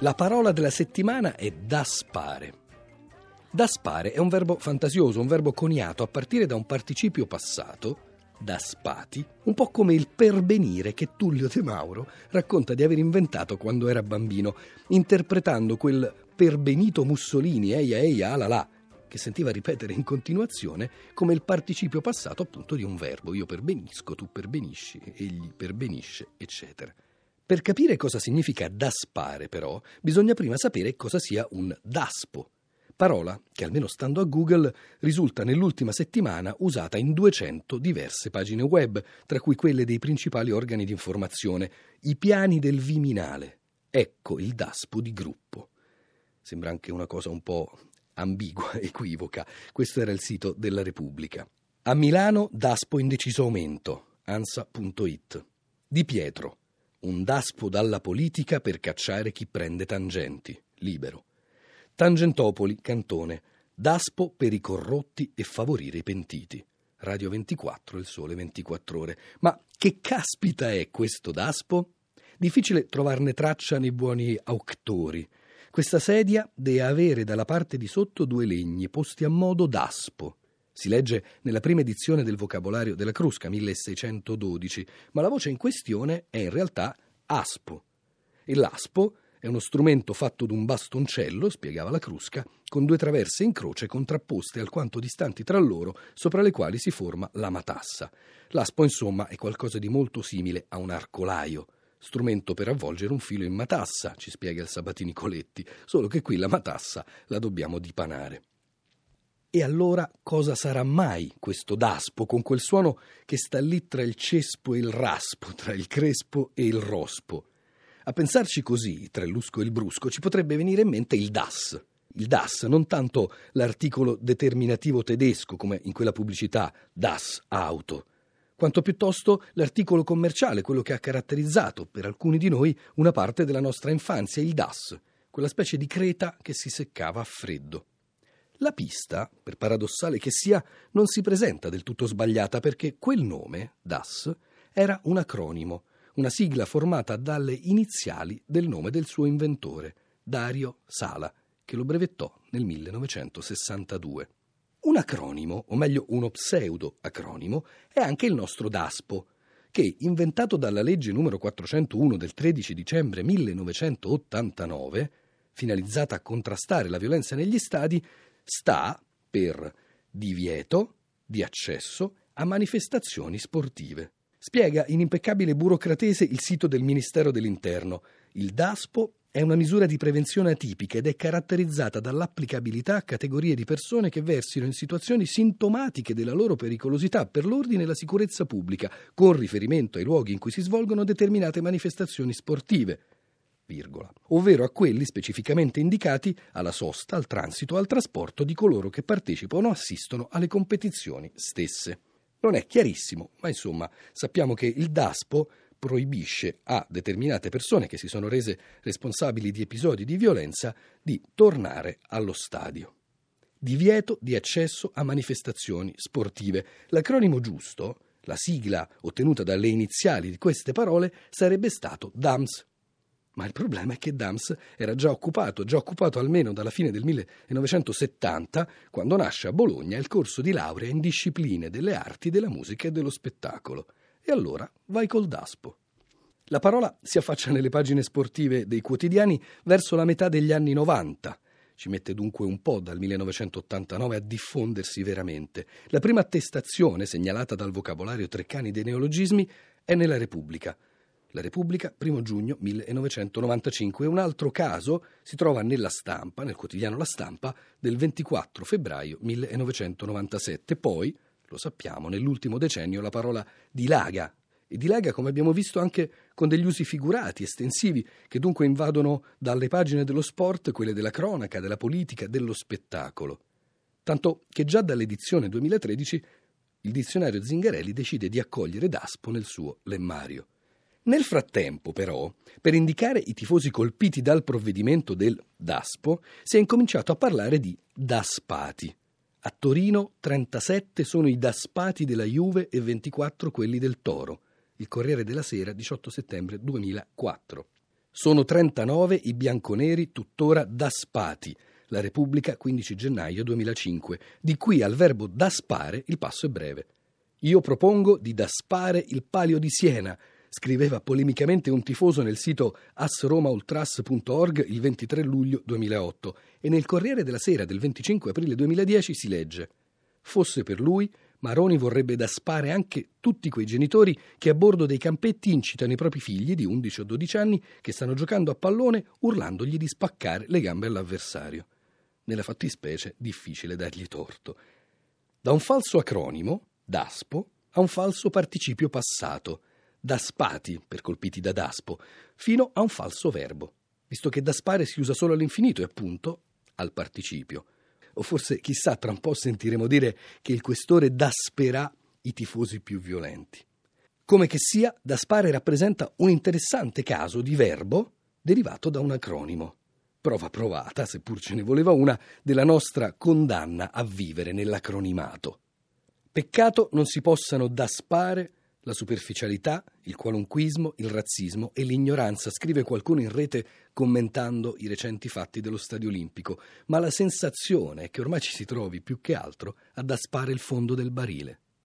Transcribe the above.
La parola della settimana è daspare. Daspare è un verbo fantasioso, un verbo coniato a partire da un participio passato, daspati, un po' come il pervenire che Tullio De Mauro racconta di aver inventato quando era bambino, interpretando quel perbenito Mussolini, eia eia ala la, che sentiva ripetere in continuazione come il participio passato appunto di un verbo. Io perbenisco, tu perbenisci, egli perbenisce, eccetera. Per capire cosa significa daspare, però, bisogna prima sapere cosa sia un daspo, parola che, almeno stando a Google, risulta nell'ultima settimana usata in 200 diverse pagine web, tra cui quelle dei principali organi di informazione, i piani del Viminale. Ecco il daspo di gruppo. Sembra anche una cosa un po' ambigua, equivoca. Questo era il sito della Repubblica. A Milano, daspo in deciso aumento. ansa.it. Di Pietro un daspo dalla politica per cacciare chi prende tangenti. Libero. Tangentopoli, Cantone. Daspo per i corrotti e favorire i pentiti. Radio 24, il sole 24 ore. Ma che caspita è questo daspo? Difficile trovarne traccia nei buoni auctori. Questa sedia deve avere dalla parte di sotto due legni posti a modo daspo. Si legge nella prima edizione del vocabolario della Crusca, 1612, ma la voce in questione è in realtà aspo. E l'aspo è uno strumento fatto d'un bastoncello, spiegava la Crusca, con due traverse in croce contrapposte alquanto distanti tra loro, sopra le quali si forma la matassa. L'aspo, insomma, è qualcosa di molto simile a un arcolaio, strumento per avvolgere un filo in matassa, ci spiega il Sabatini Coletti, solo che qui la matassa la dobbiamo dipanare. E allora cosa sarà mai questo daspo con quel suono che sta lì tra il cespo e il raspo, tra il crespo e il rospo? A pensarci così, tra il lusco e il brusco, ci potrebbe venire in mente il das. Il das, non tanto l'articolo determinativo tedesco come in quella pubblicità das Auto, quanto piuttosto l'articolo commerciale, quello che ha caratterizzato per alcuni di noi una parte della nostra infanzia, il das, quella specie di creta che si seccava a freddo. La pista, per paradossale che sia, non si presenta del tutto sbagliata perché quel nome, DAS, era un acronimo, una sigla formata dalle iniziali del nome del suo inventore, Dario Sala, che lo brevettò nel 1962. Un acronimo, o meglio uno pseudo-acronimo, è anche il nostro DASPO, che, inventato dalla legge numero 401 del 13 dicembre 1989, finalizzata a contrastare la violenza negli stadi, sta per divieto di accesso a manifestazioni sportive. Spiega in impeccabile burocratese il sito del Ministero dell'Interno. Il DASPO è una misura di prevenzione atipica ed è caratterizzata dall'applicabilità a categorie di persone che versino in situazioni sintomatiche della loro pericolosità per l'ordine e la sicurezza pubblica, con riferimento ai luoghi in cui si svolgono determinate manifestazioni sportive virgola, ovvero a quelli specificamente indicati alla sosta, al transito, al trasporto di coloro che partecipano o assistono alle competizioni stesse. Non è chiarissimo, ma insomma sappiamo che il DASPO proibisce a determinate persone che si sono rese responsabili di episodi di violenza di tornare allo stadio. Divieto di accesso a manifestazioni sportive. L'acronimo giusto, la sigla ottenuta dalle iniziali di queste parole, sarebbe stato DAMS, ma il problema è che Dams era già occupato, già occupato almeno dalla fine del 1970, quando nasce a Bologna il corso di laurea in discipline delle arti, della musica e dello spettacolo. E allora vai col DASPO. La parola si affaccia nelle pagine sportive dei quotidiani verso la metà degli anni 90. Ci mette dunque un po' dal 1989 a diffondersi veramente. La prima attestazione segnalata dal vocabolario Treccani dei neologismi è nella Repubblica, la Repubblica, 1 giugno 1995. Un altro caso si trova nella stampa, nel quotidiano La Stampa, del 24 febbraio 1997. Poi, lo sappiamo, nell'ultimo decennio la parola dilaga. E dilaga, come abbiamo visto, anche con degli usi figurati, estensivi, che dunque invadono dalle pagine dello sport quelle della cronaca, della politica, dello spettacolo. Tanto che già dall'edizione 2013 il dizionario Zingarelli decide di accogliere Daspo nel suo lemmario. Nel frattempo, però, per indicare i tifosi colpiti dal provvedimento del DASPO, si è incominciato a parlare di daspati. A Torino 37 sono i daspati della Juve e 24 quelli del Toro. Il Corriere della Sera, 18 settembre 2004. Sono 39 i bianconeri tuttora daspati. La Repubblica, 15 gennaio 2005. Di qui al verbo daspare il passo è breve. Io propongo di daspare il palio di Siena, scriveva polemicamente un tifoso nel sito asromaultras.org il 23 luglio 2008 e nel Corriere della Sera del 25 aprile 2010 si legge Fosse per lui, Maroni vorrebbe daspare anche tutti quei genitori che a bordo dei campetti incitano i propri figli di 11 o 12 anni che stanno giocando a pallone urlandogli di spaccare le gambe all'avversario. Nella fattispecie difficile dargli torto. Da un falso acronimo, DASPO, a un falso participio passato, daspati, per colpiti da daspo, fino a un falso verbo, visto che daspare si usa solo all'infinito e appunto al participio. O forse, chissà, tra un po' sentiremo dire che il questore dasperà i tifosi più violenti. Come che sia, daspare rappresenta un interessante caso di verbo derivato da un acronimo. Prova provata, seppur ce ne voleva una, della nostra condanna a vivere nell'acronimato. Peccato non si possano daspare la superficialità, il qualunquismo, il razzismo e l'ignoranza, scrive qualcuno in rete commentando i recenti fatti dello Stadio Olimpico, ma la sensazione è che ormai ci si trovi più che altro ad aspare il fondo del barile.